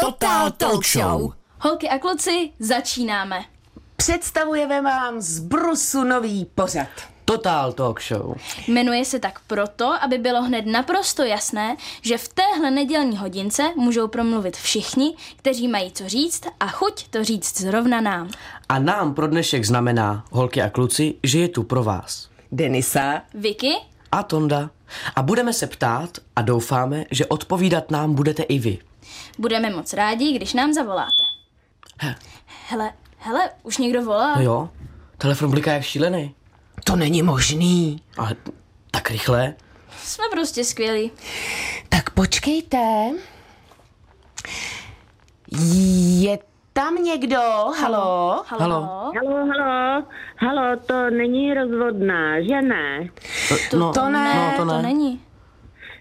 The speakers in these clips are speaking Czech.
Total Talk Show. Holky a kluci, začínáme. Představujeme vám z Brusu nový pořad. Total Talk Show. Jmenuje se tak proto, aby bylo hned naprosto jasné, že v téhle nedělní hodince můžou promluvit všichni, kteří mají co říct a chuť to říct zrovna nám. A nám pro dnešek znamená, holky a kluci, že je tu pro vás. Denisa, Vicky? A Tonda. A budeme se ptát a doufáme, že odpovídat nám budete i vy. Budeme moc rádi, když nám zavoláte. He. Hele, hele, už někdo volá? No jo, telefon bliká jak šílený. to není možný. Ale tak rychle. Jsme prostě skvělí. Tak počkejte. Je tam někdo? Halo? Halo? Halo. Halo, halo, halo, to není rozvodná, že ne? no, to ne, no, to ne. to není.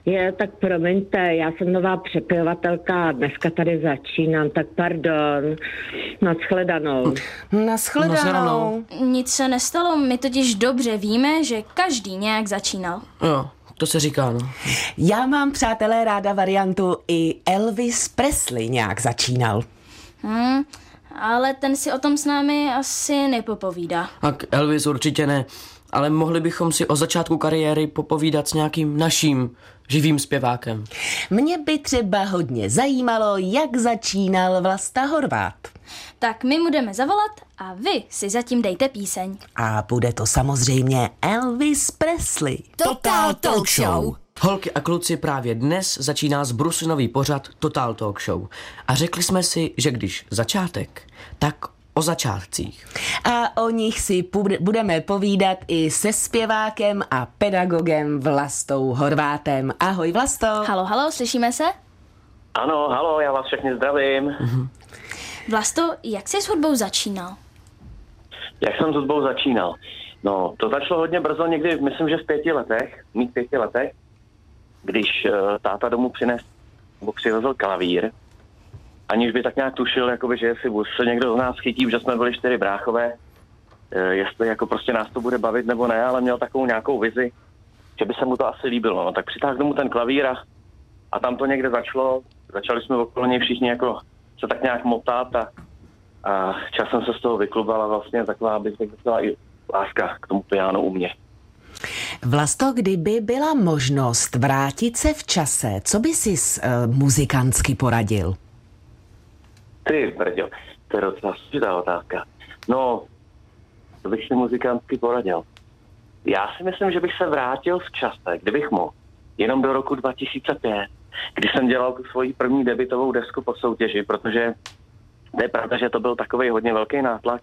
Je, tak promiňte, já jsem nová přepěvatelka, dneska tady začínám, tak pardon, nashledanou. Naschledanou. Naschledanou. Nic se nestalo, my totiž dobře víme, že každý nějak začínal. Jo, to se říká, no. Já mám, přátelé, ráda variantu i Elvis Presley nějak začínal. Hm, ale ten si o tom s námi asi nepopovídá. Tak Elvis určitě ne. Ale mohli bychom si o začátku kariéry popovídat s nějakým naším živým zpěvákem. Mě by třeba hodně zajímalo, jak začínal Vlasta Horvát. Tak my mu jdeme zavolat a vy si zatím dejte píseň. A bude to samozřejmě Elvis Presley. Total Talk Show. Holky a kluci, právě dnes začíná z Brusu nový pořad Total Talk Show. A řekli jsme si, že když začátek, tak o začátcích. A o nich si budeme povídat i se zpěvákem a pedagogem Vlastou Horvátem. Ahoj Vlasto. Halo, halo, slyšíme se? Ano, halo, já vás všechny zdravím. Vlasto, jak jsi s hudbou začínal? Jak jsem s hudbou začínal? No, to začalo hodně brzo, někdy, myslím, že v pěti letech, v mých pěti letech, když uh, táta domů přines, nebo přivezl klavír, aniž by tak nějak tušil, jakoby, že jestli se někdo z nás chytí, že jsme byli čtyři bráchové, uh, jestli jako prostě nás to bude bavit nebo ne, ale měl takovou nějakou vizi, že by se mu to asi líbilo. No, tak přitáhl domů ten klavír a, a tam to někde začalo, začali jsme okolo něj všichni jako se tak nějak motat a, a časem se z toho vyklubala vlastně taková, řekl, taková i láska k tomu pianu u mě. Vlasto, kdyby byla možnost vrátit se v čase, co by si uh, muzikantsky poradil? Ty, Brďo, to je docela složitá otázka. No, to bych si muzikantsky poradil. Já si myslím, že bych se vrátil v čase, kdybych mohl, jenom do roku 2005, kdy jsem dělal tu svoji první debitovou desku po soutěži, protože to je pravda, že to byl takový hodně velký nátlak,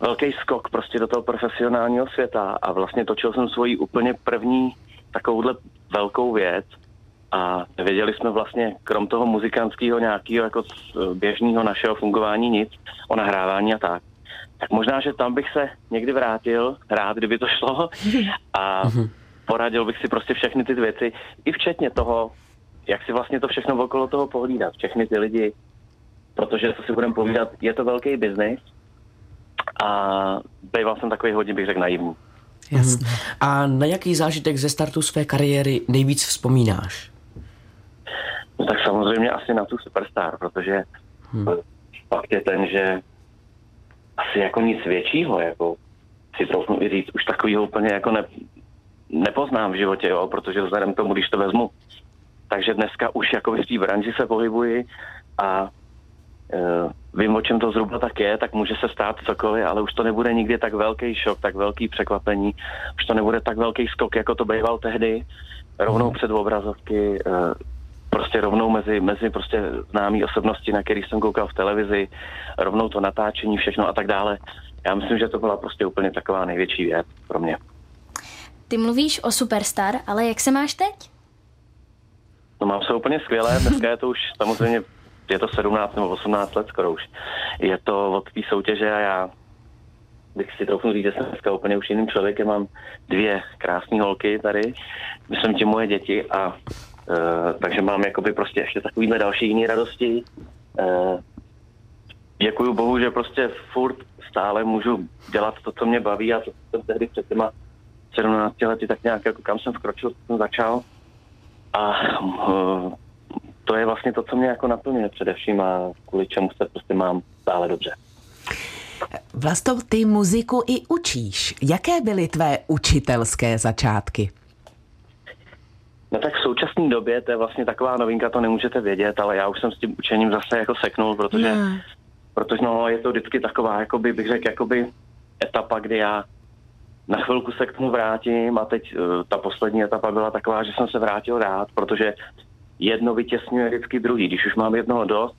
velký skok prostě do toho profesionálního světa. A vlastně točil jsem svoji úplně první takovouhle velkou věc. A nevěděli jsme vlastně, krom toho muzikantského nějakého jako běžného našeho fungování nic, o nahrávání a tak. Tak možná, že tam bych se někdy vrátil, rád, kdyby to šlo. A poradil bych si prostě všechny ty věci, i včetně toho, jak si vlastně to všechno okolo toho pohlídat, všechny ty lidi, protože co si budeme povídat, je to velký biznis a býval jsem takový hodně, bych řekl, naivní. Jasně. A na jaký zážitek ze startu své kariéry nejvíc vzpomínáš? No tak samozřejmě asi na tu Superstar, protože hmm. fakt je ten, že asi jako nic většího, jako si troufnu i říct, už takovýho úplně jako ne, nepoznám v životě, jo, protože vzhledem k tomu, když to vezmu, takže dneska už jako v té branži se pohybuji a Uh, vím, o čem to zhruba tak je, tak může se stát cokoliv, ale už to nebude nikdy tak velký šok, tak velký překvapení, už to nebude tak velký skok, jako to býval tehdy, rovnou před obrazovky, uh, prostě rovnou mezi, mezi prostě známý osobnosti, na který jsem koukal v televizi, rovnou to natáčení, všechno a tak dále. Já myslím, že to byla prostě úplně taková největší věc pro mě. Ty mluvíš o Superstar, ale jak se máš teď? No mám se úplně skvěle, dneska je to už samozřejmě je to 17 nebo 18 let skoro už. Je to od té soutěže a já bych si trochu říct, že jsem dneska úplně už jiným člověkem. Mám dvě krásné holky tady, myslím ti moje děti a uh, takže mám jakoby prostě ještě takovýhle další jiný radosti. Uh, děkuju bohu, že prostě furt stále můžu dělat to, co mě baví a to jsem tehdy před těma 17 lety tak nějak jako kam jsem vkročil, jsem začal a uh, to je vlastně to, co mě jako naplňuje především a kvůli čemu se prostě mám stále dobře. Vlasto, ty muziku i učíš. Jaké byly tvé učitelské začátky? No tak v současné době, to je vlastně taková novinka, to nemůžete vědět, ale já už jsem s tím učením zase jako seknul, protože, Ne. protože no, je to vždycky taková, jakoby, bych řekl, jakoby etapa, kdy já na chvilku se k tomu vrátím a teď uh, ta poslední etapa byla taková, že jsem se vrátil rád, protože jedno vytěsňuje vždycky druhý. Když už mám jednoho dost,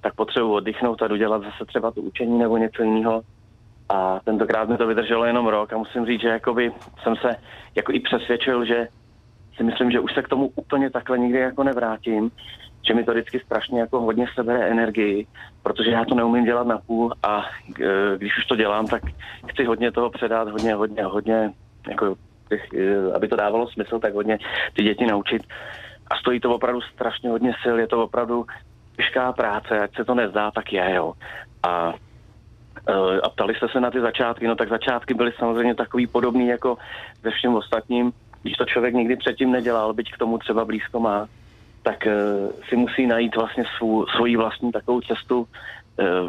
tak potřebuji oddychnout a dodělat zase třeba to učení nebo něco jiného. A tentokrát mi to vydrželo jenom rok a musím říct, že jakoby jsem se jako i přesvědčil, že si myslím, že už se k tomu úplně takhle nikdy jako nevrátím, že mi to vždycky strašně jako hodně sebere energii, protože já to neumím dělat na půl a e, když už to dělám, tak chci hodně toho předat, hodně, hodně, hodně, jako, e, aby to dávalo smysl, tak hodně ty děti naučit. A stojí to opravdu strašně hodně sil, je to opravdu těžká práce, ať se to nezdá, tak je, jo. A e, a ptali jste se na ty začátky, no tak začátky byly samozřejmě takový podobný jako ve všem ostatním. Když to člověk nikdy předtím nedělal, byť k tomu třeba blízko má, tak uh, si musí najít vlastně svou, svoji vlastní takovou cestu, uh,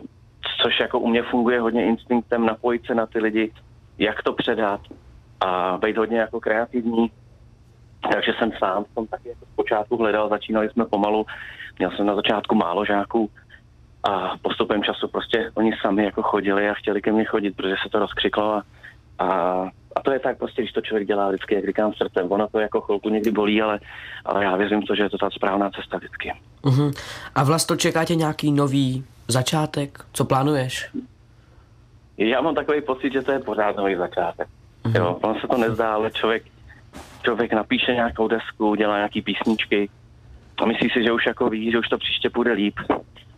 což jako u mě funguje hodně instinktem, napojit se na ty lidi, jak to předat a být hodně jako kreativní. Takže jsem sám v tom taky jako zpočátku hledal, začínali jsme pomalu, měl jsem na začátku málo žáků a postupem času prostě oni sami jako chodili a chtěli ke mně chodit, protože se to rozkřiklo a, a, a to je tak prostě, když to člověk dělá vždycky, jak říkám, srdcem. Ono to jako chvilku někdy bolí, ale, ale já věřím to, že je to ta správná cesta vždycky. Mhm. A Vlasto, čeká tě nějaký nový začátek? Co plánuješ? Já mám takový pocit, že to je pořád nový začátek. Mm-hmm. Jo, ono se to nezdá, ale člověk, člověk napíše nějakou desku, dělá nějaký písničky a myslí si, že už jako ví, že už to příště půjde líp.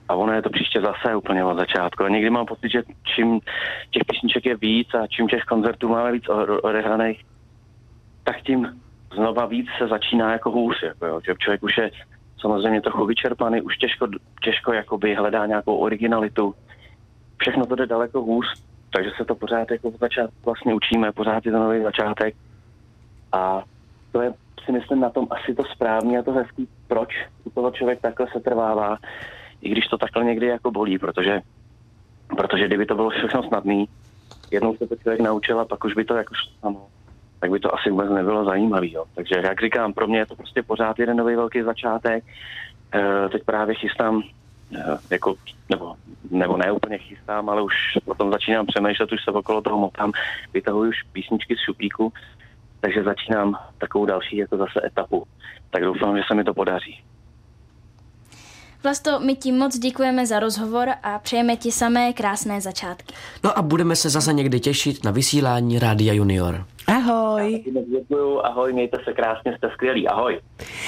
A ono je to příště zase úplně od začátku. A někdy mám pocit, že čím těch písniček je víc a čím těch koncertů máme víc odehraných, tak tím znova víc se začíná jako hůř. Jako jo. Že člověk už je samozřejmě trochu vyčerpaný, už těžko, těžko jakoby hledá nějakou originalitu. Všechno to jde daleko hůř, takže se to pořád jako začátku vlastně učíme, pořád je to nový začátek. A to je si myslím na tom asi to správně a to hezký, proč u toho člověk takhle se trvává, i když to takhle někdy jako bolí, protože, protože kdyby to bylo všechno snadný, jednou se to člověk naučil a pak už by to jako samo, tak by to asi vůbec nebylo zajímavý. Jo. Takže jak říkám, pro mě je to prostě pořád jeden nový velký začátek. E, teď právě chystám, e, jako, nebo, nebo ne úplně chystám, ale už o tom začínám přemýšlet, už se okolo toho motám, vytahuji už písničky z šuplíku, takže začínám takovou další jako zase etapu. Tak doufám, že se mi to podaří. Vlasto, my ti moc děkujeme za rozhovor a přejeme ti samé krásné začátky. No a budeme se zase někdy těšit na vysílání Rádia Junior. Ahoj. Děkuju, ahoj, mějte se krásně, jste skvělí, ahoj.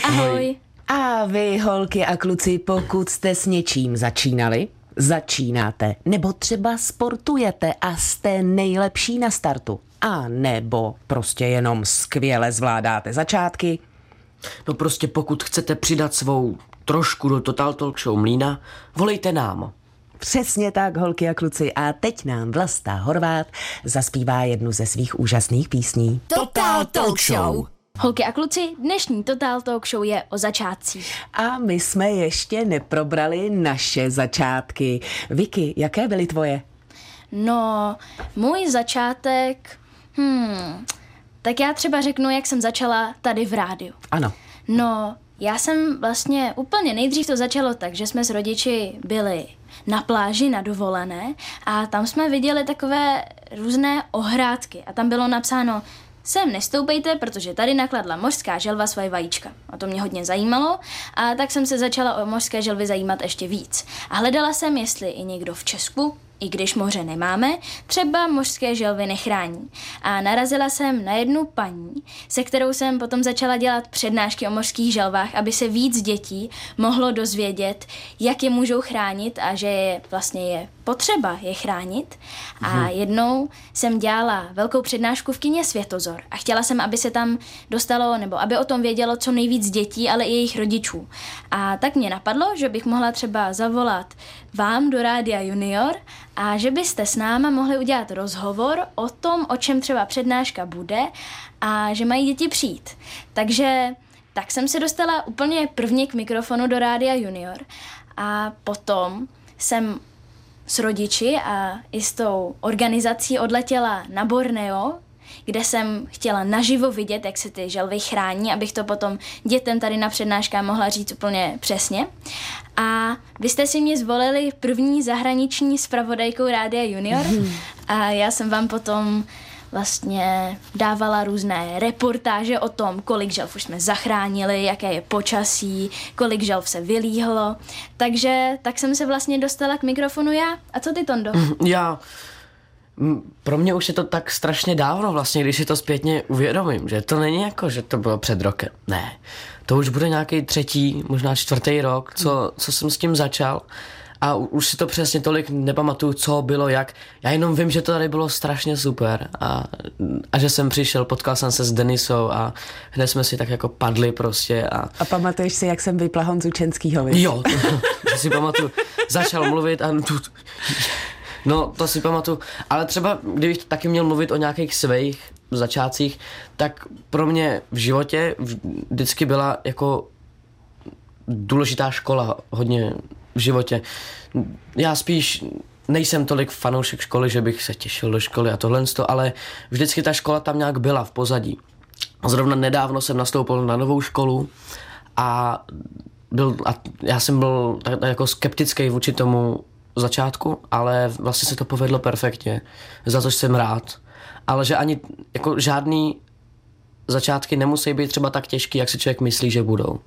Ahoj. A vy, holky a kluci, pokud jste s něčím začínali, začínáte, nebo třeba sportujete a jste nejlepší na startu, a nebo prostě jenom skvěle zvládáte začátky, No prostě pokud chcete přidat svou trošku do Total Talk Show Mlína, volejte nám. Přesně tak, holky a kluci. A teď nám Vlasta Horvát zaspívá jednu ze svých úžasných písní. Total Talk Show. Holky a kluci, dnešní Total Talk Show je o začátcích. A my jsme ještě neprobrali naše začátky. Vicky, jaké byly tvoje? No, můj začátek... Hmm, tak já třeba řeknu, jak jsem začala tady v rádiu. Ano. No, já jsem vlastně úplně nejdřív to začalo tak, že jsme s rodiči byli na pláži na dovolené a tam jsme viděli takové různé ohrádky a tam bylo napsáno sem nestoupejte, protože tady nakladla mořská želva svoje vajíčka. A to mě hodně zajímalo a tak jsem se začala o mořské želvy zajímat ještě víc. A hledala jsem, jestli i někdo v Česku i když moře nemáme, třeba mořské želvy nechrání. A narazila jsem na jednu paní, se kterou jsem potom začala dělat přednášky o mořských želvách, aby se víc dětí mohlo dozvědět, jak je můžou chránit a že je vlastně je potřeba je chránit. A jednou jsem dělala velkou přednášku v kině Světozor a chtěla jsem, aby se tam dostalo, nebo aby o tom vědělo co nejvíc dětí, ale i jejich rodičů. A tak mě napadlo, že bych mohla třeba zavolat vám do Rádia Junior a že byste s náma mohli udělat rozhovor o tom, o čem třeba přednáška bude a že mají děti přijít. Takže tak jsem se dostala úplně prvně k mikrofonu do Rádia Junior a potom jsem s rodiči a i s tou organizací odletěla na Borneo, kde jsem chtěla naživo vidět, jak se ty želvy chrání, abych to potom dětem tady na přednáškách mohla říct úplně přesně. A vy jste si mě zvolili první zahraniční spravodajkou Rádia Junior a já jsem vám potom vlastně dávala různé reportáže o tom, kolik želv už jsme zachránili, jaké je počasí, kolik želv se vylíhlo. Takže tak jsem se vlastně dostala k mikrofonu já. A co ty, Tondo? Já... Pro mě už je to tak strašně dávno vlastně, když si to zpětně uvědomím, že to není jako, že to bylo před rokem. Ne, to už bude nějaký třetí, možná čtvrtý rok, co, co jsem s tím začal a už si to přesně tolik nepamatuju, co bylo, jak. Já jenom vím, že to tady bylo strašně super a, a že jsem přišel, potkal jsem se s Denisou a hned jsme si tak jako padli prostě a A pamatuješ si, jak jsem vypla Honzu Čenskýho, viď? Jo, to, to si pamatuju. Začal mluvit a tu, no to si pamatuju. Ale třeba, kdybych taky měl mluvit o nějakých svých začátcích, tak pro mě v životě vždycky byla jako důležitá škola hodně v životě. Já spíš nejsem tolik fanoušek školy, že bych se těšil do školy a tohle, ale vždycky ta škola tam nějak byla v pozadí. Zrovna nedávno jsem nastoupil na novou školu a, byl, a já jsem byl tak, jako skeptický vůči tomu začátku, ale vlastně se to povedlo perfektně, za což jsem rád. Ale že ani jako žádný začátky nemusí být třeba tak těžký, jak si člověk myslí, že budou.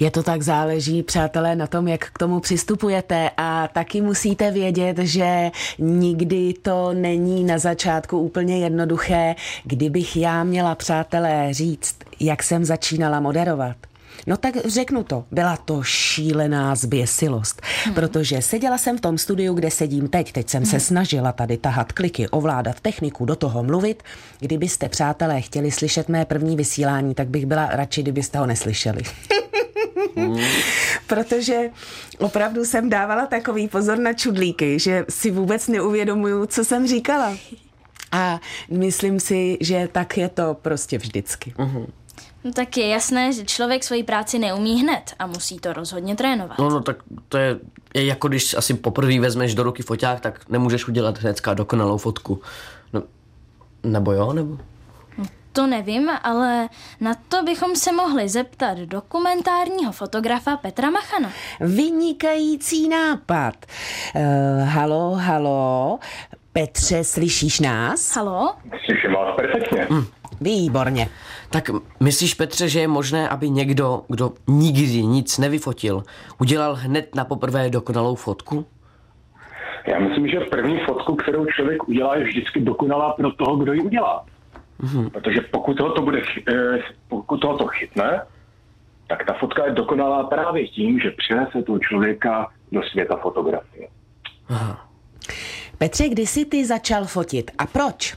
Je to tak záleží, přátelé, na tom, jak k tomu přistupujete a taky musíte vědět, že nikdy to není na začátku úplně jednoduché. Kdybych já měla, přátelé, říct, jak jsem začínala moderovat, No tak řeknu to, byla to šílená zběsilost, hmm. protože seděla jsem v tom studiu, kde sedím teď, teď jsem hmm. se snažila tady tahat kliky, ovládat techniku, do toho mluvit. Kdybyste, přátelé, chtěli slyšet mé první vysílání, tak bych byla radši, kdybyste ho neslyšeli. Protože opravdu jsem dávala takový pozor na čudlíky, že si vůbec neuvědomuju, co jsem říkala. A myslím si, že tak je to prostě vždycky. Uh-huh. No tak je jasné, že člověk svoji práci neumí hned a musí to rozhodně trénovat. No, no tak to je, je jako když asi poprvé vezmeš do ruky foťák, tak nemůžeš udělat hnedka dokonalou fotku. No, nebo jo, nebo? To nevím, ale na to bychom se mohli zeptat dokumentárního fotografa Petra Machana. Vynikající nápad. Uh, halo, halo. Petře, slyšíš nás? Halo? Slyším vás perfektně. Mm. Výborně. Tak myslíš, Petře, že je možné, aby někdo, kdo nikdy nic nevyfotil, udělal hned na poprvé dokonalou fotku? Já myslím, že první fotku, kterou člověk udělá, je vždycky dokonalá pro toho, kdo ji udělá. Mm-hmm. Protože pokud ho to bude, eh, pokud toho to chytne, tak ta fotka je dokonalá právě tím, že přinese toho člověka do světa fotografie. Aha. Petře, kdy jsi ty začal fotit a proč?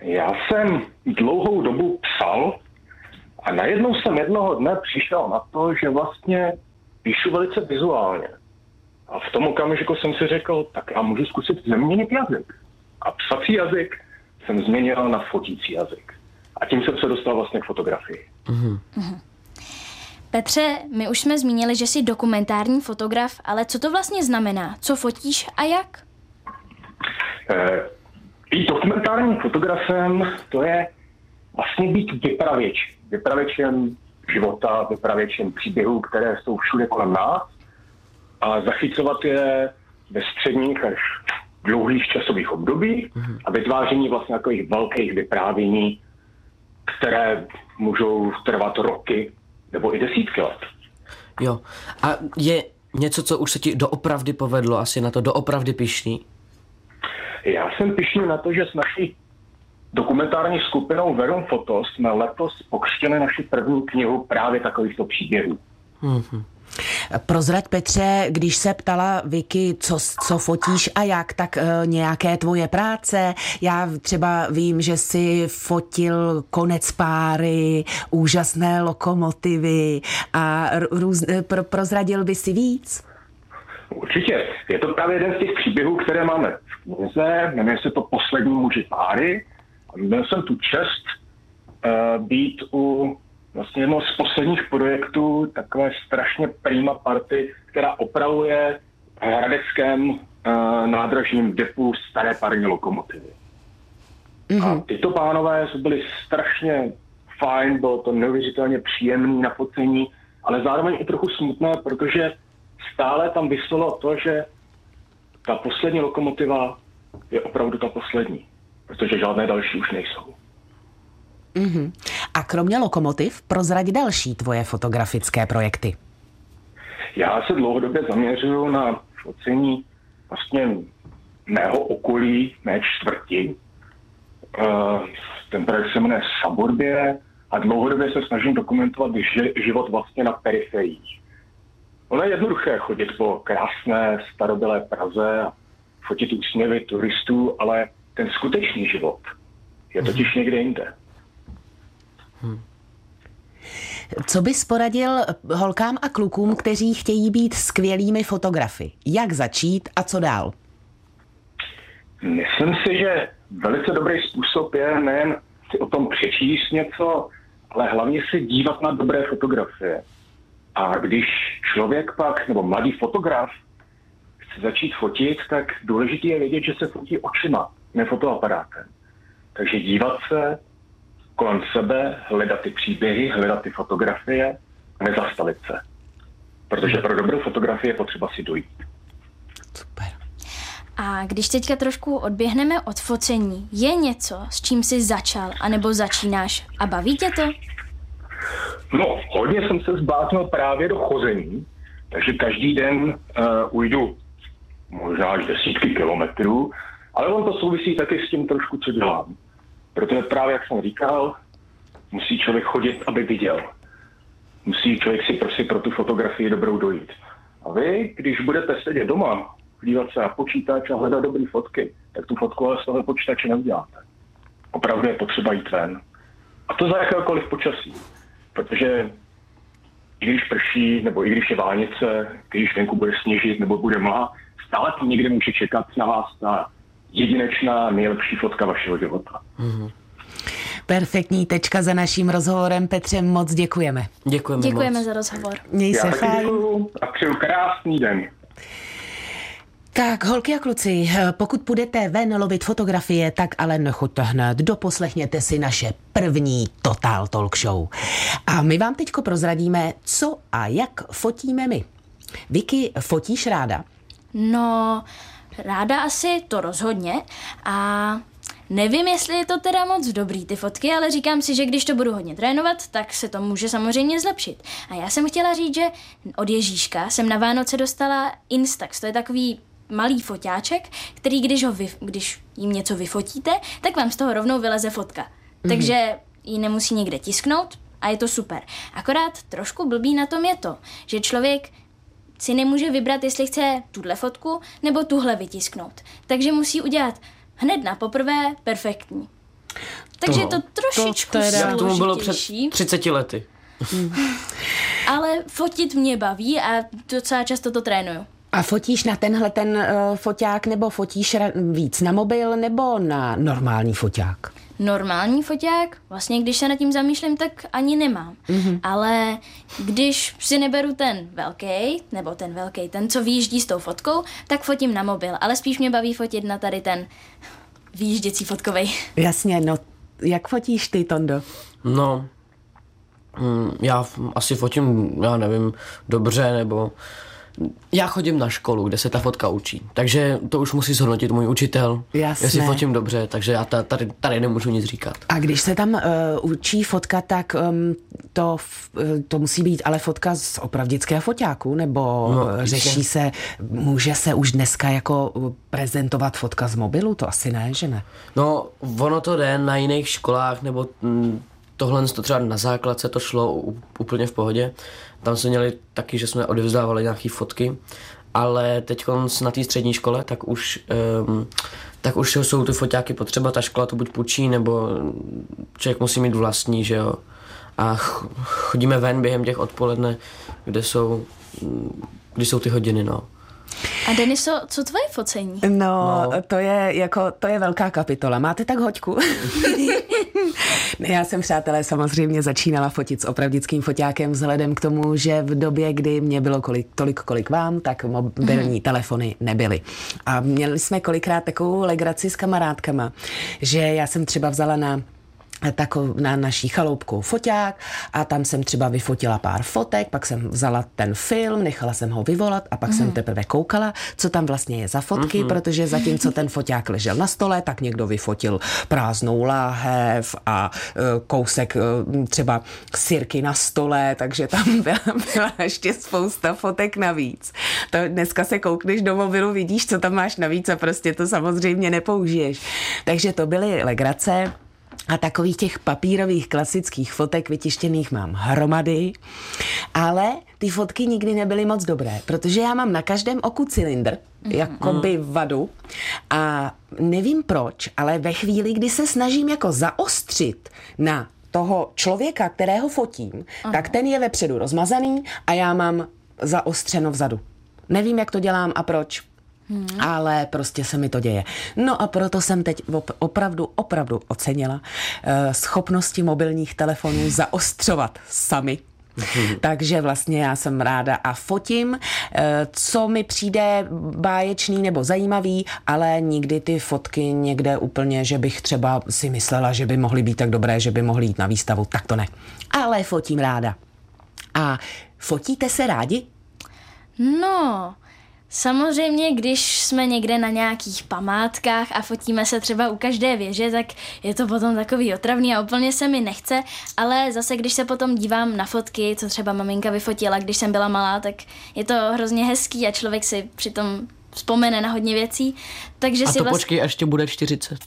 Já jsem dlouhou dobu psal a najednou jsem jednoho dne přišel na to, že vlastně píšu velice vizuálně. A v tom okamžiku jsem si řekl, tak já můžu zkusit změnit jazyk. A psací jazyk jsem změnil na fotící jazyk. A tím jsem se dostal vlastně k fotografii. Mm-hmm. Petře, my už jsme zmínili, že jsi dokumentární fotograf, ale co to vlastně znamená? Co fotíš a jak? Eh, být dokumentárním fotografem, to je vlastně být vypravěč. Vypravěčem života, vypravěčem příběhů, které jsou všude kolem nás a zachycovat je ve středních až dlouhých časových období a vytváření vlastně takových velkých vyprávění, které můžou trvat roky nebo i desítky let. Jo. A je něco, co už se ti doopravdy povedlo, asi na to doopravdy pišný? Já jsem pišný na to, že s naší dokumentární skupinou Verum Foto jsme letos pokřtěli naši první knihu právě takovýchto příběhů. Mm-hmm. Prozrať Petře, když se ptala Vicky, co, co fotíš a jak, tak e, nějaké tvoje práce. Já třeba vím, že jsi fotil konec páry, úžasné lokomotivy a růz, pro, prozradil by si víc? Určitě. Je to právě jeden z těch příběhů, které máme v knize. Jmenuje se to Poslední muži páry. Měl jsem tu čest uh, být u vlastně jedno z posledních projektů takové strašně prima party, která opravuje v hradeckém uh, nádražním depu staré parní lokomotivy. Mm-hmm. A tyto pánové byli strašně fajn, bylo to neuvěřitelně příjemné na focení, ale zároveň i trochu smutné, protože stále tam vyselo to, že ta poslední lokomotiva je opravdu ta poslední, protože žádné další už nejsou. Mm-hmm. A kromě lokomotiv prozrať další tvoje fotografické projekty. Já se dlouhodobě zaměřuju na focení vlastně mého okolí, mé čtvrti. Uh, ten projekt se jmenuje Suburbie a dlouhodobě se snažím dokumentovat život vlastně na periferiích. Ono je jednoduché chodit po krásné starobylé Praze a fotit úsměvy turistů, ale ten skutečný život je totiž někde jinde. Hmm. Co bys poradil holkám a klukům, kteří chtějí být skvělými fotografy? Jak začít a co dál? Myslím si, že velice dobrý způsob je nejen si o tom přečíst něco, ale hlavně se dívat na dobré fotografie. A když člověk pak, nebo mladý fotograf, chce začít fotit, tak důležité je vědět, že se fotí očima, ne fotoaparátem. Takže dívat se kolem sebe, hledat ty příběhy, hledat ty fotografie a nezastavit se. Protože pro dobrou fotografii je potřeba si dojít. Super. A když teďka trošku odběhneme od focení, je něco, s čím jsi začal, anebo začínáš a baví tě to? No, hodně jsem se zbátnil právě do chození, takže každý den uh, ujdu možná až desítky kilometrů, ale on to souvisí taky s tím trošku, co dělám. Protože právě, jak jsem říkal, musí člověk chodit, aby viděl. Musí člověk si prostě pro tu fotografii dobrou dojít. A vy, když budete sedět doma, dívat se na počítač a hledat dobré fotky, tak tu fotku ale z toho počítače neuděláte. Opravdu je potřeba jít ven. A to za jakéhokoliv počasí. Protože i když prší, nebo i když je vánice, když venku bude sněžit nebo bude mlha, stále to někde může čekat na vás ta jedinečná nejlepší fotka vašeho života. Mm-hmm. Perfektní tečka za naším rozhovorem. Petře, moc děkujeme. Děkujeme Děkujeme moc. za rozhovor. Měj se fajn. A přeju krásný den. Tak, holky a kluci, pokud půjdete ven lovit fotografie, tak ale nechoďte hned, doposlechněte si naše první Total Talk Show. A my vám teďko prozradíme, co a jak fotíme my. Vicky, fotíš ráda? No, ráda asi to rozhodně a nevím, jestli je to teda moc dobrý ty fotky, ale říkám si, že když to budu hodně trénovat, tak se to může samozřejmě zlepšit. A já jsem chtěla říct, že od Ježíška jsem na Vánoce dostala Instax, to je takový malý foťáček, který když, ho vy, když jim něco vyfotíte, tak vám z toho rovnou vyleze fotka. Mm-hmm. Takže ji nemusí někde tisknout a je to super. Akorát trošku blbý na tom je to, že člověk si nemůže vybrat, jestli chce tuhle fotku nebo tuhle vytisknout. Takže musí udělat hned na poprvé perfektní. Takže to, to trošičku to teda... Tomu bylo před 30 lety. Ale fotit mě baví a docela často to trénuju. A fotíš na tenhle ten uh, foťák nebo fotíš víc na mobil nebo na normální foťák? Normální foťák, vlastně když se nad tím zamýšlím, tak ani nemám. Mm-hmm. Ale když si neberu ten velký, nebo ten velký, ten, co výjíždí s tou fotkou, tak fotím na mobil. Ale spíš mě baví fotit na tady ten výjížděcí fotkovej. Jasně, no jak fotíš ty, Tondo? No, hm, já asi fotím, já nevím, dobře, nebo já chodím na školu, kde se ta fotka učí, takže to už musí zhodnotit můj učitel, Jasné. jestli fotím dobře, takže já tady, tady nemůžu nic říkat. A když se tam uh, učí fotka, tak um, to, uh, to musí být ale fotka z opravdického foťáku, nebo no, řeší se, může se už dneska jako prezentovat fotka z mobilu, to asi ne, že ne? No, ono to jde na jiných školách, nebo mm, tohle to třeba na základce to šlo úplně v pohodě. Tam jsme měli taky, že jsme odevzdávali nějaké fotky, ale teď na té střední škole, tak už, um, tak už jsou ty foťáky potřeba, ta škola to buď půjčí, nebo člověk musí mít vlastní, že jo. A chodíme ven během těch odpoledne, kde jsou, kde jsou ty hodiny, no. A Deniso, co tvoje focení? No, no, to je jako, to je velká kapitola. Máte tak hoďku? ne, já jsem, přátelé, samozřejmě začínala fotit s opravdickým foťákem vzhledem k tomu, že v době, kdy mě bylo kolik, tolik, kolik vám, tak mobilní mm. telefony nebyly. A měli jsme kolikrát takovou legraci s kamarádkama, že já jsem třeba vzala na takovou na naší chaloupku foťák a tam jsem třeba vyfotila pár fotek, pak jsem vzala ten film, nechala jsem ho vyvolat a pak mm. jsem mhm. teprve koukala, co tam vlastně je za fotky, mm-hmm. protože zatímco ten foťák ležel na stole, tak někdo vyfotil prázdnou láhev a uh, kousek uh, třeba sirky na stole, takže tam byla, byla ještě spousta fotek navíc. To dneska se koukneš do mobilu, vidíš, co tam máš navíc a prostě to samozřejmě nepoužiješ. Takže to byly legrace. A takových těch papírových klasických fotek vytištěných mám hromady, ale ty fotky nikdy nebyly moc dobré, protože já mám na každém oku cylindr, mm-hmm. jakoby vadu a nevím proč, ale ve chvíli, kdy se snažím jako zaostřit na toho člověka, kterého fotím, Aha. tak ten je vepředu rozmazaný a já mám zaostřeno vzadu. Nevím, jak to dělám a proč. Hmm. Ale prostě se mi to děje. No a proto jsem teď opravdu, opravdu ocenila uh, schopnosti mobilních telefonů zaostřovat sami. Takže vlastně já jsem ráda a fotím, eh, co mi přijde báječný nebo zajímavý, ale nikdy ty fotky někde úplně, že bych třeba si myslela, že by mohly být tak dobré, že by mohly jít na výstavu, tak to ne. Ale fotím ráda. A fotíte se rádi? No, Samozřejmě, když jsme někde na nějakých památkách a fotíme se třeba u každé věže, tak je to potom takový otravný a úplně se mi nechce, ale zase, když se potom dívám na fotky, co třeba maminka vyfotila, když jsem byla malá, tak je to hrozně hezký a člověk si přitom vzpomene na hodně věcí. Takže a si to vlast... počkej, až tě bude 40.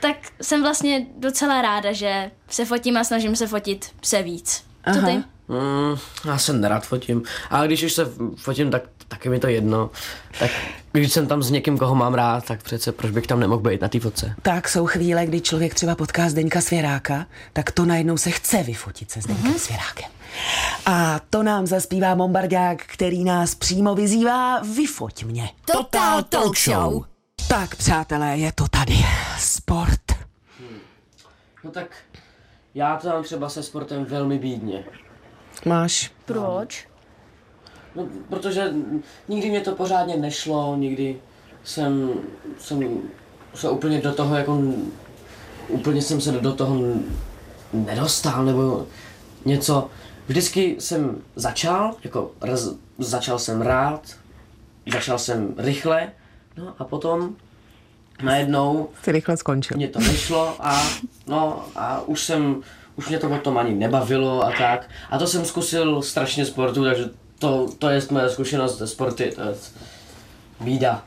tak jsem vlastně docela ráda, že se fotím a snažím se fotit se víc. Co ty? Mm, já se nerad fotím, ale když už se fotím, tak taky mi to jedno. Tak když jsem tam s někým, koho mám rád, tak přece proč bych tam nemohl být na té fotce? Tak jsou chvíle, kdy člověk třeba potká Zdeňka Svěráka, tak to najednou se chce vyfotit se Zdeňkem mm-hmm. Svěrákem. A to nám zaspívá Bombardák, který nás přímo vyzývá Vyfoť mě. Total Talk Show. Tak, přátelé, je to tady. Sport. Hmm. No tak já to mám třeba se sportem velmi bídně. Máš. Proč? No, protože nikdy mě to pořádně nešlo, nikdy jsem, jsem se úplně do toho jako, úplně jsem se do toho nedostal, nebo něco. Vždycky jsem začal, jako raz, začal jsem rád, začal jsem rychle, no a potom najednou... Ty rychle skončil. Mě to nešlo a, no, a už jsem, už mě to potom ani nebavilo a tak. A to jsem zkusil strašně sportu, takže to, to je moje zkušenost ze sporty, to je bída.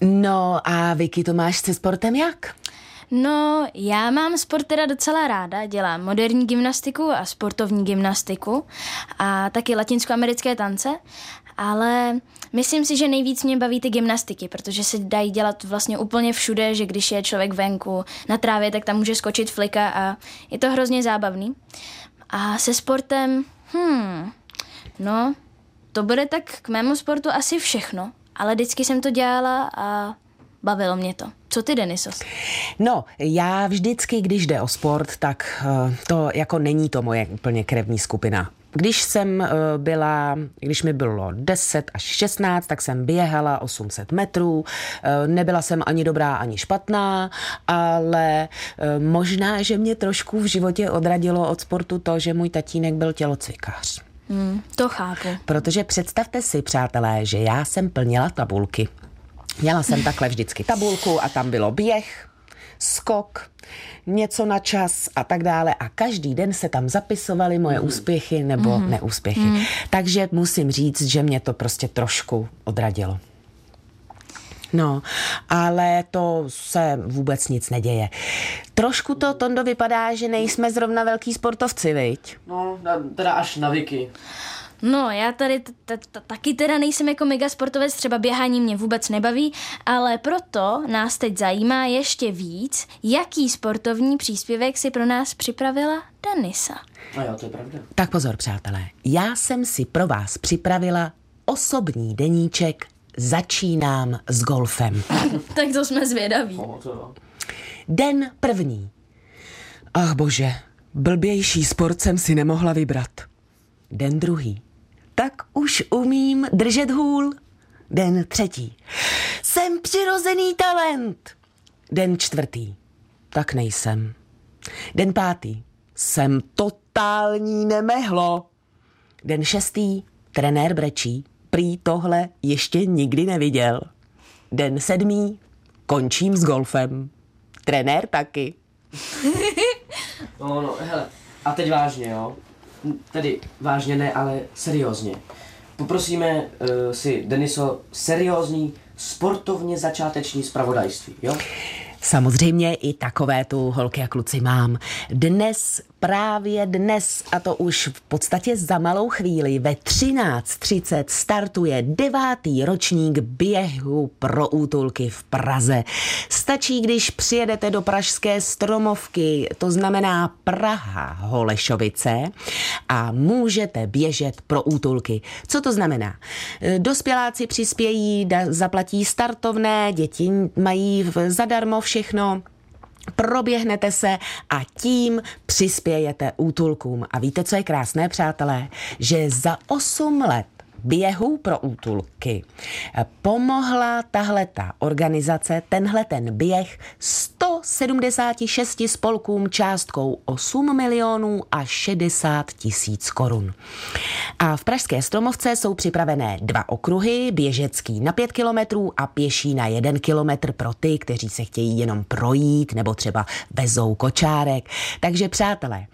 No a Vicky, to máš se sportem jak? No, já mám sport teda docela ráda, dělám moderní gymnastiku a sportovní gymnastiku a taky latinskoamerické tance, ale myslím si, že nejvíc mě baví ty gymnastiky, protože se dají dělat vlastně úplně všude, že když je člověk venku na trávě, tak tam může skočit flika a je to hrozně zábavný. A se sportem, hmm, no, to bude tak k mému sportu asi všechno, ale vždycky jsem to dělala a bavilo mě to. Co ty, Denisos? No, já vždycky, když jde o sport, tak uh, to jako není to moje úplně krevní skupina. Když jsem uh, byla, když mi bylo 10 až 16, tak jsem běhala 800 metrů. Uh, nebyla jsem ani dobrá, ani špatná, ale možná, že mě trošku v životě odradilo od sportu to, že můj tatínek byl tělocvikář. Hmm, to chápu. Protože představte si, přátelé, že já jsem plnila tabulky Měla jsem takhle vždycky tabulku a tam bylo běh, skok, něco na čas a tak dále a každý den se tam zapisovaly moje mm. úspěchy nebo mm. neúspěchy. Mm. Takže musím říct, že mě to prostě trošku odradilo. No, ale to se vůbec nic neděje. Trošku to, Tondo, vypadá, že nejsme zrovna velký sportovci, viď? No, teda až na Vicky. No, já tady t- t- t- taky teda nejsem jako mega sportovec, třeba běhání mě vůbec nebaví, ale proto nás teď zajímá ještě víc, jaký sportovní příspěvek si pro nás připravila Denisa. No jo, to je pravda. Tak pozor, přátelé, já jsem si pro vás připravila osobní deníček Začínám s golfem. tak to jsme zvědaví. Den první. Ach bože, blbější sport jsem si nemohla vybrat. Den druhý. Tak už umím držet hůl. Den třetí. Jsem přirozený talent. Den čtvrtý. Tak nejsem. Den pátý. Jsem totální nemehlo. Den šestý. Trenér brečí. Prý tohle ještě nikdy neviděl. Den sedmý. Končím s golfem. Trenér taky. No, no, hele, a teď vážně, jo? Tedy vážně ne, ale seriózně. Poprosíme uh, si, Deniso, seriózní sportovně začáteční zpravodajství, jo? Samozřejmě i takové tu holky a kluci mám. Dnes, právě dnes, a to už v podstatě za malou chvíli, ve 13.30 startuje devátý ročník běhu pro útulky v Praze. Stačí, když přijedete do pražské stromovky, to znamená Praha Holešovice, a můžete běžet pro útulky. Co to znamená? Dospěláci přispějí, zaplatí startovné, děti mají zadarmo všechno, proběhnete se a tím přispějete útulkům. A víte, co je krásné, přátelé? Že za 8 let běhu pro útulky pomohla tahle ta organizace, tenhle ten běh 176 spolkům částkou 8 milionů a 60 tisíc korun. A v Pražské Stromovce jsou připravené dva okruhy, běžecký na 5 kilometrů a pěší na 1 kilometr pro ty, kteří se chtějí jenom projít nebo třeba vezou kočárek. Takže přátelé,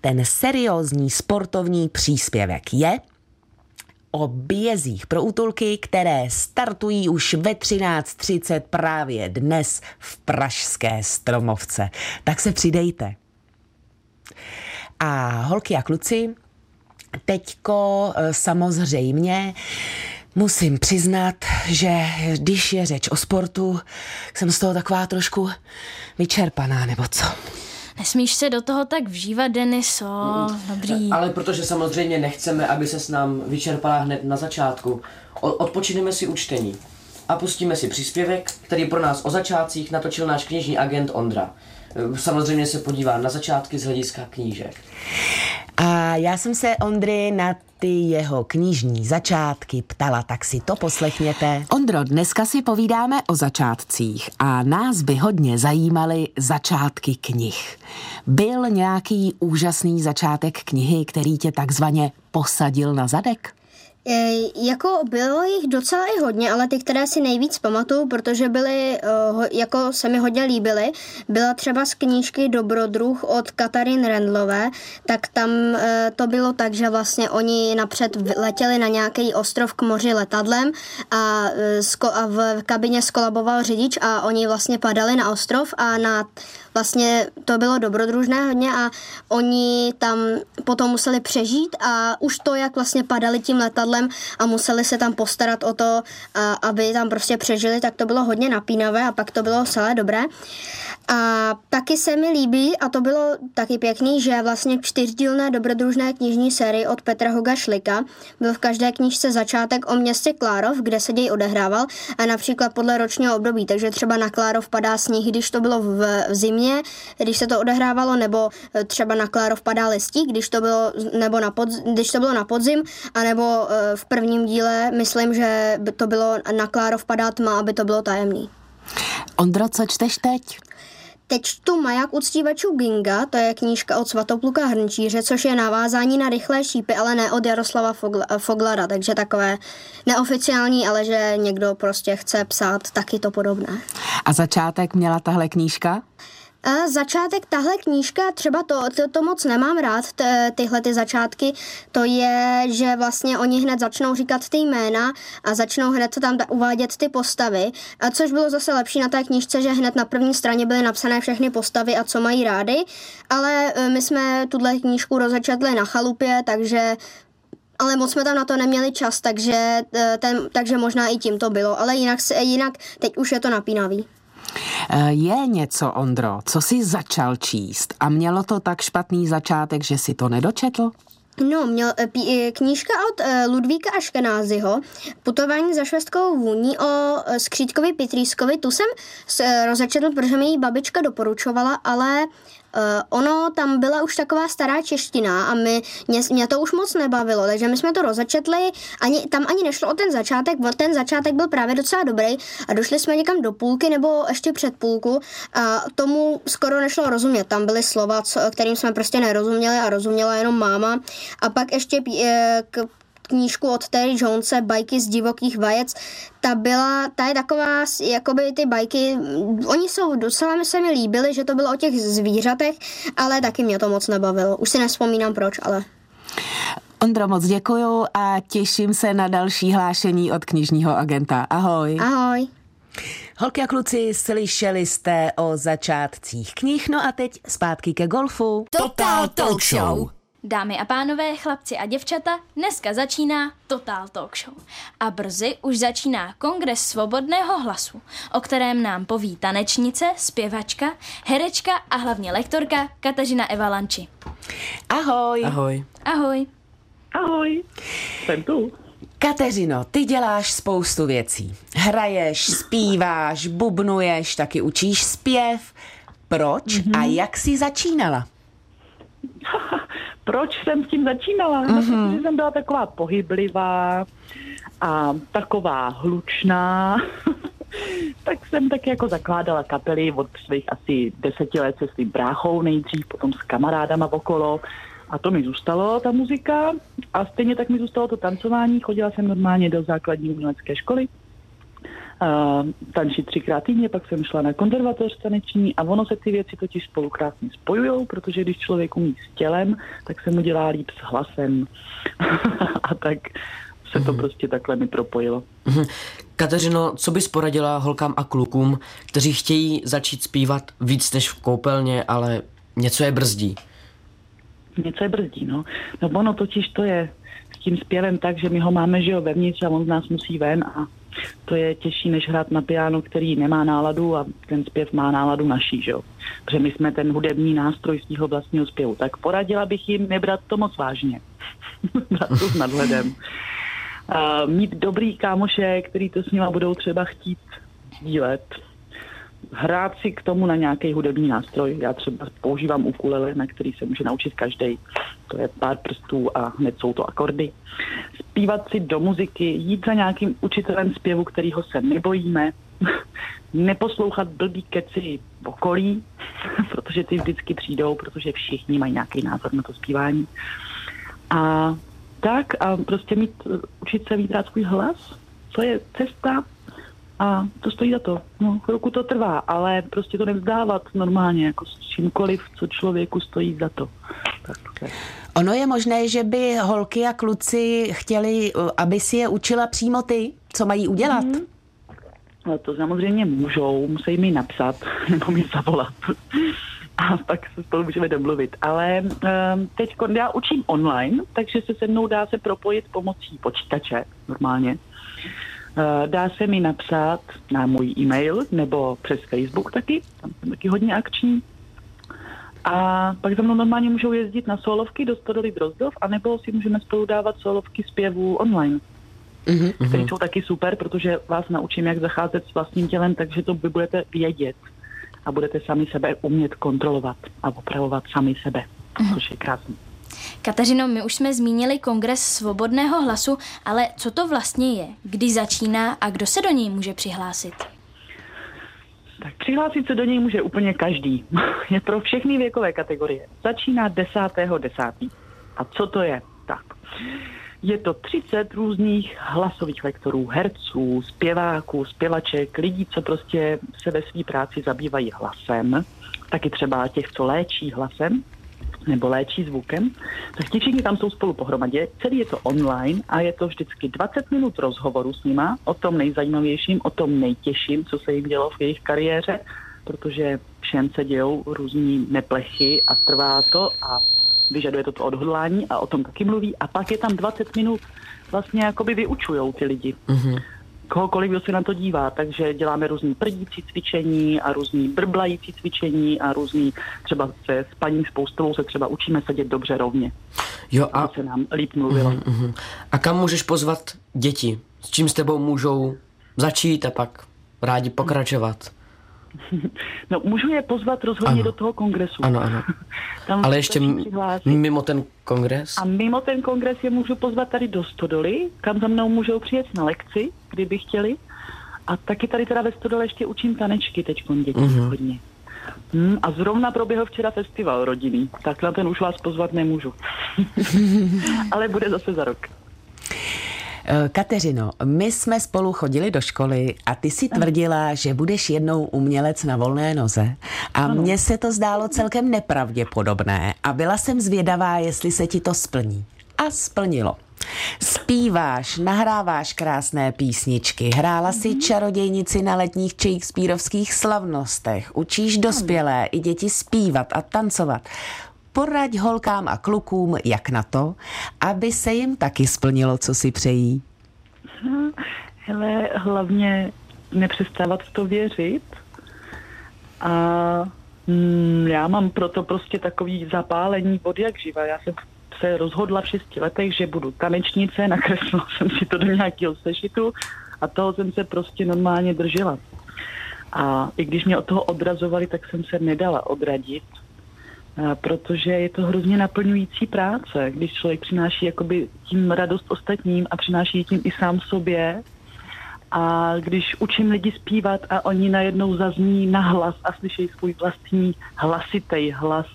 ten seriózní sportovní příspěvek je o bězích pro útulky, které startují už ve 13.30 právě dnes v Pražské Stromovce. Tak se přidejte. A holky a kluci, teďko eh, samozřejmě musím přiznat, že když je řeč o sportu, jsem z toho taková trošku vyčerpaná, nebo co? Nesmíš se do toho tak vžívat, Deniso. Dobrý. Ale protože samozřejmě nechceme, aby se s nám vyčerpala hned na začátku, o- odpočineme si učtení a pustíme si příspěvek, který pro nás o začátcích natočil náš knižní agent Ondra. Samozřejmě se podívá na začátky z hlediska knížek. A já jsem se Ondry na ty jeho knižní začátky ptala, tak si to poslechněte. Ondro, dneska si povídáme o začátcích a nás by hodně zajímaly začátky knih. Byl nějaký úžasný začátek knihy, který tě takzvaně posadil na zadek? E, jako bylo jich docela i hodně, ale ty, které si nejvíc pamatuju, protože byly, uh, jako se mi hodně líbily, byla třeba z knížky Dobrodruh od Katarin Rendlové, tak tam uh, to bylo tak, že vlastně oni napřed letěli na nějaký ostrov k moři letadlem a v kabině skolaboval řidič a oni vlastně padali na ostrov a na vlastně to bylo dobrodružné hodně a oni tam potom museli přežít a už to, jak vlastně padali tím letadlem a museli se tam postarat o to, a, aby tam prostě přežili, tak to bylo hodně napínavé a pak to bylo celé dobré. A taky se mi líbí, a to bylo taky pěkný, že vlastně čtyřdílné dobrodružné knižní sérii od Petra Hoga Šlika byl v každé knižce začátek o městě Klárov, kde se děj odehrával a například podle ročního období, takže třeba na Klárov padá sníh, když to bylo v, v zimě, když se to odehrávalo, nebo eh, třeba na Klárov padá listí, když to bylo, nebo na pod, když to bylo na podzim, anebo eh, v prvním díle, myslím, že to bylo na Klárov padá tma, aby to bylo tajemný. Ondro, co čteš teď? Teď čtu Maják uctívačů Ginga, to je knížka od Svatopluka Hrnčíře, což je navázání na rychlé šípy, ale ne od Jaroslava Fogla, Foglara, takže takové neoficiální, ale že někdo prostě chce psát taky to podobné. A začátek měla tahle knížka? Začátek tahle knížka, třeba to, to, to moc nemám rád, t, tyhle ty začátky, to je, že vlastně oni hned začnou říkat ty jména a začnou hned tam ta, uvádět ty postavy, a což bylo zase lepší na té knížce, že hned na první straně byly napsané všechny postavy a co mají rády, ale e, my jsme tuhle knížku rozečetli na chalupě, takže Ale moc jsme tam na to neměli čas, takže, eh, ten, takže možná i tím to bylo. Ale jinak, jinak teď už je to napínavý. Eh, Je něco, Ondro, co jsi začal číst a mělo to tak špatný začátek, že si to nedočetl? No, měl eh, pí, eh, knížka od eh, Ludvíka Aškenázyho, Putování za švestkou vůní o skřítkovi Pitrýskovi. Tu jsem rozečetl, protože mi ji babička doporučovala, ale ono tam byla už taková stará čeština a my, mě, mě to už moc nebavilo, takže my jsme to rozečetli, ani, tam ani nešlo o ten začátek, ten začátek byl právě docela dobrý a došli jsme někam do půlky nebo ještě před půlku a tomu skoro nešlo rozumět. Tam byly slova, co, kterým jsme prostě nerozuměli a rozuměla jenom máma. A pak ještě eh, k knížku od Terry Jonese Bajky z divokých vajec. Ta byla, ta je taková, jakoby ty bajky, mm, oni jsou, docela mi se mi líbily, že to bylo o těch zvířatech, ale taky mě to moc nebavilo. Už si nespomínám proč, ale... Ondro, moc děkuju a těším se na další hlášení od knižního agenta. Ahoj. Ahoj. Holky a kluci, slyšeli jste o začátcích knih, no a teď zpátky ke golfu. Total Talk Show. Dámy a pánové, chlapci a děvčata, dneska začíná Total Talk Show. A brzy už začíná Kongres svobodného hlasu, o kterém nám poví tanečnice, zpěvačka, herečka a hlavně lektorka Kateřina Evalanči. Ahoj. Ahoj. Ahoj. Ahoj, jsem tu. Kateřino, ty děláš spoustu věcí. Hraješ, zpíváš, bubnuješ, taky učíš zpěv. Proč mm-hmm. a jak jsi začínala? Proč jsem s tím začínala? Mm-hmm. No, protože jsem byla taková pohyblivá a taková hlučná. tak jsem taky jako zakládala kapely od svých asi deseti let se svým bráchou nejdřív, potom s kamarádama okolo. A to mi zůstalo, ta muzika. A stejně tak mi zůstalo to tancování. Chodila jsem normálně do základní umělecké školy. Uh, tančit třikrát týdně, pak jsem šla na konzervatoř taneční a ono se ty věci totiž spolu krásně spojujou, protože když člověk umí s tělem, tak se mu dělá líp s hlasem. a tak se to prostě takhle mi propojilo. Mhm. Kateřino, co bys poradila holkám a klukům, kteří chtějí začít zpívat víc než v koupelně, ale něco je brzdí? Něco je brzdí, no. No ono totiž to je s tím zpěvem tak, že my ho máme, že jo, vevnitř a on z nás musí ven a to je těžší, než hrát na piano, který nemá náladu a ten zpěv má náladu naší, že jo. Protože my jsme ten hudební nástroj svého vlastního zpěvu. Tak poradila bych jim nebrat to moc vážně. Brát to s nadhledem. A mít dobrý kámoše, který to s nima budou třeba chtít dílet. Hrát si k tomu na nějaký hudební nástroj. Já třeba používám ukulele, na který se může naučit každý. To je pár prstů a hned jsou to akordy. Zpívat si do muziky, jít za nějakým učitelem zpěvu, kterýho se nebojíme. Neposlouchat blbý keci v okolí, protože ty vždycky přijdou, protože všichni mají nějaký názor na to zpívání. A tak a prostě mít, učit se rád svůj hlas, to je cesta a to stojí za to. No, chvilku to trvá, ale prostě to nevzdávat normálně, jako s čímkoliv, co člověku stojí za to. Tak, tak. Ono je možné, že by holky a kluci chtěli, aby si je učila přímo ty, co mají udělat. Mm. Ale to samozřejmě můžou, musí mi napsat nebo mi zavolat. A pak se spolu můžeme domluvit. Ale um, teď já učím online, takže se se mnou dá se propojit pomocí počítače normálně. Uh, dá se mi napsat na můj e-mail nebo přes Facebook taky, tam jsem taky hodně akční. A pak za mnou normálně můžou jezdit na solovky do Stodoly Drozdov, anebo si můžeme spolu dávat solovky zpěvu online Mm-hmm. které jsou taky super, protože vás naučím, jak zacházet s vlastním tělem, takže to vy budete vědět a budete sami sebe umět kontrolovat a opravovat sami sebe, což je krásné. Kateřino, my už jsme zmínili Kongres svobodného hlasu, ale co to vlastně je? Kdy začíná a kdo se do něj může přihlásit? Tak přihlásit se do něj může úplně každý. je pro všechny věkové kategorie. Začíná 10.10. 10. A co to je? Tak. Je to 30 různých hlasových lektorů, herců, zpěváků, zpěvaček, lidí, co prostě se ve své práci zabývají hlasem, taky třeba těch, co léčí hlasem, nebo léčí zvukem, tak ti všichni tam jsou spolu pohromadě. Celý je to online a je to vždycky 20 minut rozhovoru s nima o tom nejzajímavějším, o tom nejtěžším, co se jim dělo v jejich kariéře, protože všem se dějou různý neplechy a trvá to a vyžaduje to, to odhodlání a o tom taky mluví. A pak je tam 20 minut vlastně jakoby vyučujou ty lidi. Mm-hmm kohokoliv, kdo se na to dívá. Takže děláme různý prdící cvičení a různý brblající cvičení a různý třeba se s poustelou se třeba učíme sedět dobře rovně. Jo a... se nám líp mluvilo. Uh-huh, uh-huh. A kam můžeš pozvat děti? S čím s tebou můžou začít a pak rádi pokračovat? No, můžu je pozvat rozhodně ano. do toho kongresu. Ano, ano. Tam Ale ještě mimo ten kongres? A mimo ten kongres je můžu pozvat tady do Stodoly, kam za mnou můžou přijet na lekci, kdyby chtěli. A taky tady teda ve Stodole ještě učím tanečky teď děti uh-huh. hodně. Hmm, a zrovna proběhl včera festival rodinný, tak na ten už vás pozvat nemůžu. Ale bude zase za rok. Eh, Kateřino, my jsme spolu chodili do školy a ty si tvrdila, že budeš jednou umělec na volné noze. A mně se to zdálo celkem nepravděpodobné a byla jsem zvědavá, jestli se ti to splní. A splnilo. Zpíváš, nahráváš krásné písničky, hrála si mhm. čarodějnici na letních Shakespeareovských slavnostech, učíš dospělé i děti zpívat a tancovat. Poraď holkám a klukům, jak na to, aby se jim taky splnilo, co si přejí. Hele, hlavně nepřestávat v to věřit. A mm, já mám proto prostě takový zapálení od jak živa. Já jsem se rozhodla v šesti letech, že budu tanečnice, nakreslila jsem si to do nějakého sešitu a toho jsem se prostě normálně držela. A i když mě od toho odrazovali, tak jsem se nedala odradit protože je to hrozně naplňující práce, když člověk přináší jakoby tím radost ostatním a přináší tím i sám sobě. A když učím lidi zpívat a oni najednou zazní na hlas a slyšejí svůj vlastní hlasitej hlas,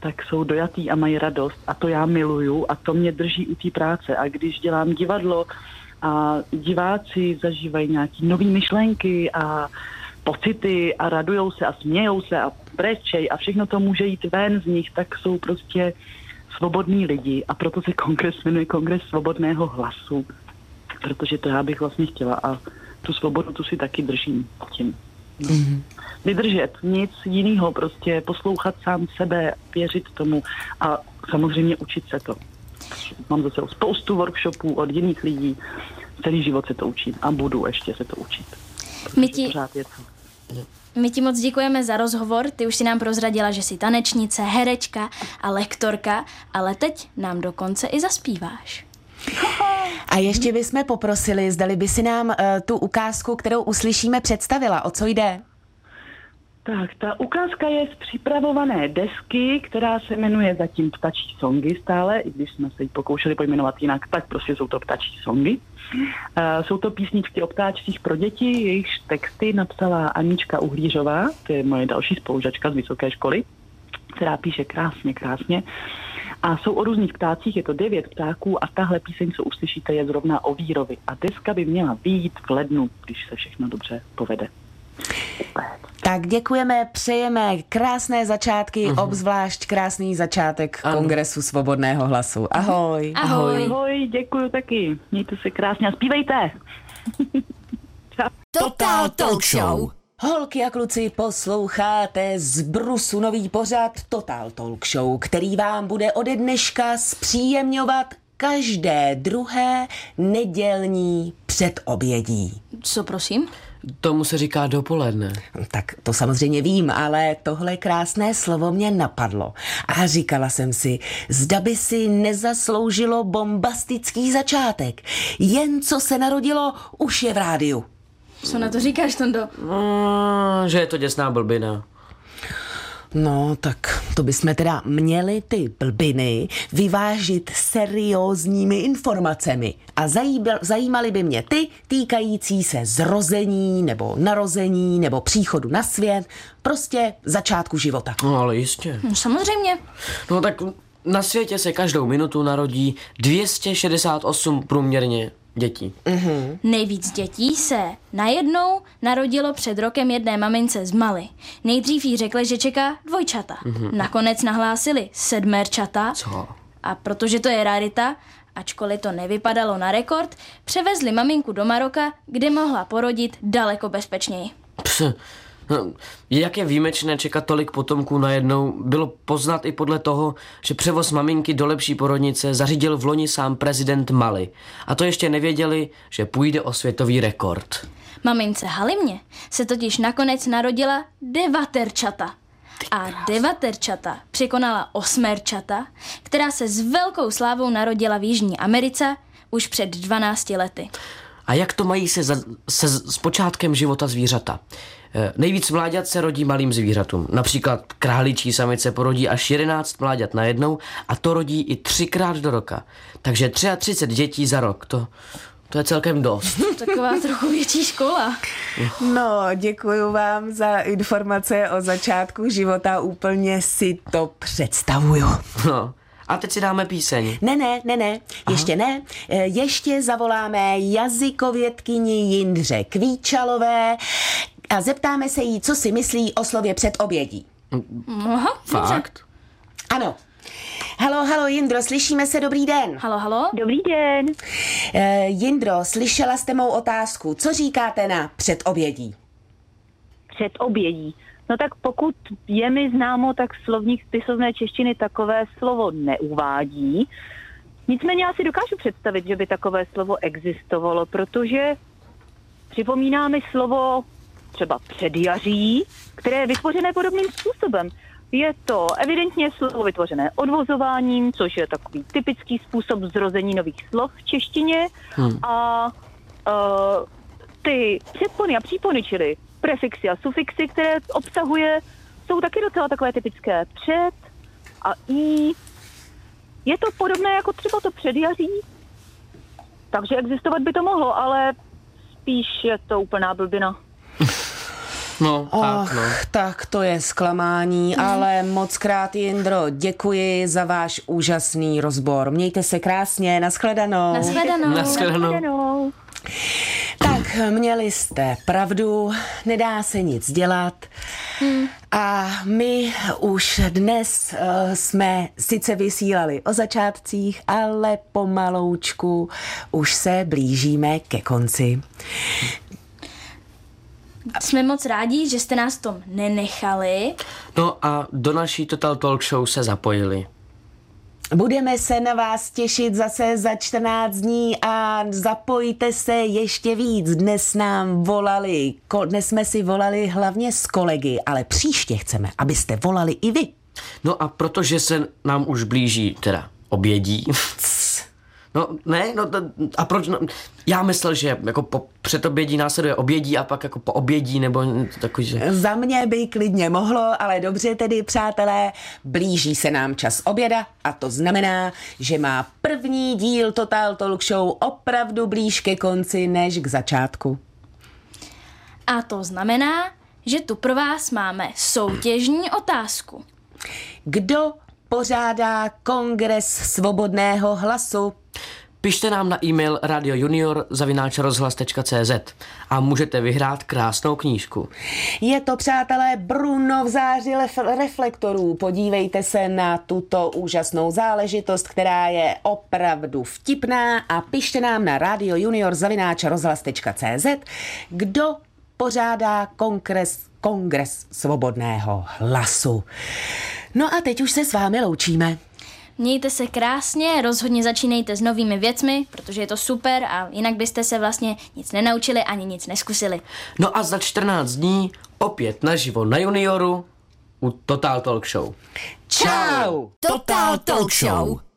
tak jsou dojatý a mají radost. A to já miluju a to mě drží u té práce. A když dělám divadlo a diváci zažívají nějaké nové myšlenky a pocity a radujou se a smějou se a brečej a všechno to může jít ven z nich, tak jsou prostě svobodní lidi a proto se kongres jmenuje Kongres svobodného hlasu, protože to já bych vlastně chtěla a tu svobodu tu si taky držím tím. Mm-hmm. Vydržet, nic jiného, prostě poslouchat sám sebe, věřit tomu a samozřejmě učit se to. Mám zase spoustu workshopů od jiných lidí, celý život se to učím a budu ještě se to učit. My ti, pořád je to. My ti moc děkujeme za rozhovor. Ty už si nám prozradila, že jsi tanečnice, herečka a lektorka, ale teď nám dokonce i zaspíváš. A ještě bychom poprosili, zdali by si nám uh, tu ukázku, kterou uslyšíme, představila. O co jde? Tak, ta ukázka je z připravované desky, která se jmenuje zatím Ptačí songy stále, i když jsme se ji pokoušeli pojmenovat jinak, tak prostě jsou to Ptačí songy. Uh, jsou to písničky o ptáčcích pro děti, jejichž texty napsala Anička Uhlířová, to je moje další spolužačka z vysoké školy, která píše krásně, krásně. A jsou o různých ptácích, je to devět ptáků a tahle píseň, co uslyšíte, je zrovna o Vírovi. A deska by měla být v lednu, když se všechno dobře povede. Tak děkujeme, přejeme krásné začátky, uh-huh. obzvlášť krásný začátek ano. Kongresu Svobodného hlasu. Ahoj. Ahoj. Ahoj, děkuji taky. Mějte se krásně a zpívejte. Total Talk Show. Holky a kluci, posloucháte z Brusu nový pořad Total Talk Show, který vám bude ode dneška zpříjemňovat každé druhé nedělní předobědí. Co prosím? Tomu se říká dopoledne. Tak to samozřejmě vím, ale tohle krásné slovo mě napadlo. A říkala jsem si, zda by si nezasloužilo bombastický začátek. Jen co se narodilo, už je v rádiu. Co na to říkáš, Tondo? No, že je to děsná blbina. No, tak to bychom teda měli ty blbiny vyvážit seriózními informacemi a zajímaly by mě ty týkající se zrození nebo narození nebo příchodu na svět, prostě začátku života. No, ale jistě. No, samozřejmě. No tak na světě se každou minutu narodí 268 průměrně dětí. Mm-hmm. Nejvíc dětí se najednou narodilo před rokem jedné mamince z Mali. Nejdřív jí řekli, že čeká dvojčata. Mm-hmm. Nakonec nahlásili sedmerčata. Co? A protože to je rarita, ačkoliv to nevypadalo na rekord, převezli maminku do Maroka, kde mohla porodit daleko bezpečněji. No, jak je výjimečné čekat tolik potomků najednou, bylo poznat i podle toho, že převoz maminky do lepší porodnice zařídil v loni sám prezident Mali. A to ještě nevěděli, že půjde o světový rekord. Mamince Halimě se totiž nakonec narodila devaterčata. A devaterčata překonala osmerčata, která se s velkou slávou narodila v Jižní Americe už před 12 lety. A jak to mají se, za, se s počátkem života zvířata? E, nejvíc mláďat se rodí malým zvířatům. Například králičí samice porodí až 11 mláďat najednou a to rodí i třikrát do roka. Takže 33 dětí za rok. To, to je celkem dost. Taková trochu větší škola. No, děkuji vám za informace o začátku života. Úplně si to představuju. No. A teď si dáme píseň. Ne, ne, ne, ne, Aha. ještě ne. E, ještě zavoláme jazykovědkyni Jindře Kvíčalové a zeptáme se jí, co si myslí o slově před obědí. Aha, Fakt? Ano. Halo, halo, Jindro, slyšíme se, dobrý den. Halo, halo. Dobrý den. E, Jindro, slyšela jste mou otázku. Co říkáte na předobědí? Předobědí. No tak pokud je mi známo, tak slovník spisovné češtiny takové slovo neuvádí. Nicméně já si dokážu představit, že by takové slovo existovalo, protože připomíná mi slovo třeba předjaří, které je vytvořené podobným způsobem. Je to evidentně slovo vytvořené odvozováním, což je takový typický způsob zrození nových slov v češtině. Hmm. A uh, ty předpony a přípony, čili prefixy a sufixy, které obsahuje, jsou taky docela takové typické. Před a i. Je to podobné jako třeba to předjaří, takže existovat by to mohlo, ale spíš je to úplná blbina. No, Och, tak, no. tak to je zklamání, ale moc krát, Jindro, děkuji za váš úžasný rozbor. Mějte se krásně, nashledanou. Nashledanou. Naschledanou. No. Tak, měli jste pravdu, nedá se nic dělat. Hmm. A my už dnes uh, jsme sice vysílali o začátcích, ale pomaloučku už se blížíme ke konci. Jsme moc rádi, že jste nás tom nenechali. No a do naší Total Talk Show se zapojili. Budeme se na vás těšit zase za 14 dní a zapojte se ještě víc. Dnes nám volali, ko- dnes jsme si volali hlavně s kolegy, ale příště chceme, abyste volali i vy. No a protože se nám už blíží teda obědí. No ne, no t- a proč? No, já myslel, že jako po předobědí následuje obědí a pak jako po obědí nebo takový, že... Za mě by klidně mohlo, ale dobře tedy, přátelé, blíží se nám čas oběda a to znamená, že má první díl Total Talk Show opravdu blíž ke konci než k začátku. A to znamená, že tu pro vás máme soutěžní otázku. Kdo pořádá kongres svobodného hlasu? Pište nám na e-mail radiojunior.cz a můžete vyhrát krásnou knížku. Je to, přátelé, Bruno v záři lef- reflektorů. Podívejte se na tuto úžasnou záležitost, která je opravdu vtipná a pište nám na radiojunior.cz kdo pořádá kongres, kongres svobodného hlasu. No a teď už se s vámi loučíme. Mějte se krásně, rozhodně začínejte s novými věcmi, protože je to super a jinak byste se vlastně nic nenaučili ani nic neskusili. No a za 14 dní opět naživo na Junioru u Total Talk Show. Čau! Total Talk Show.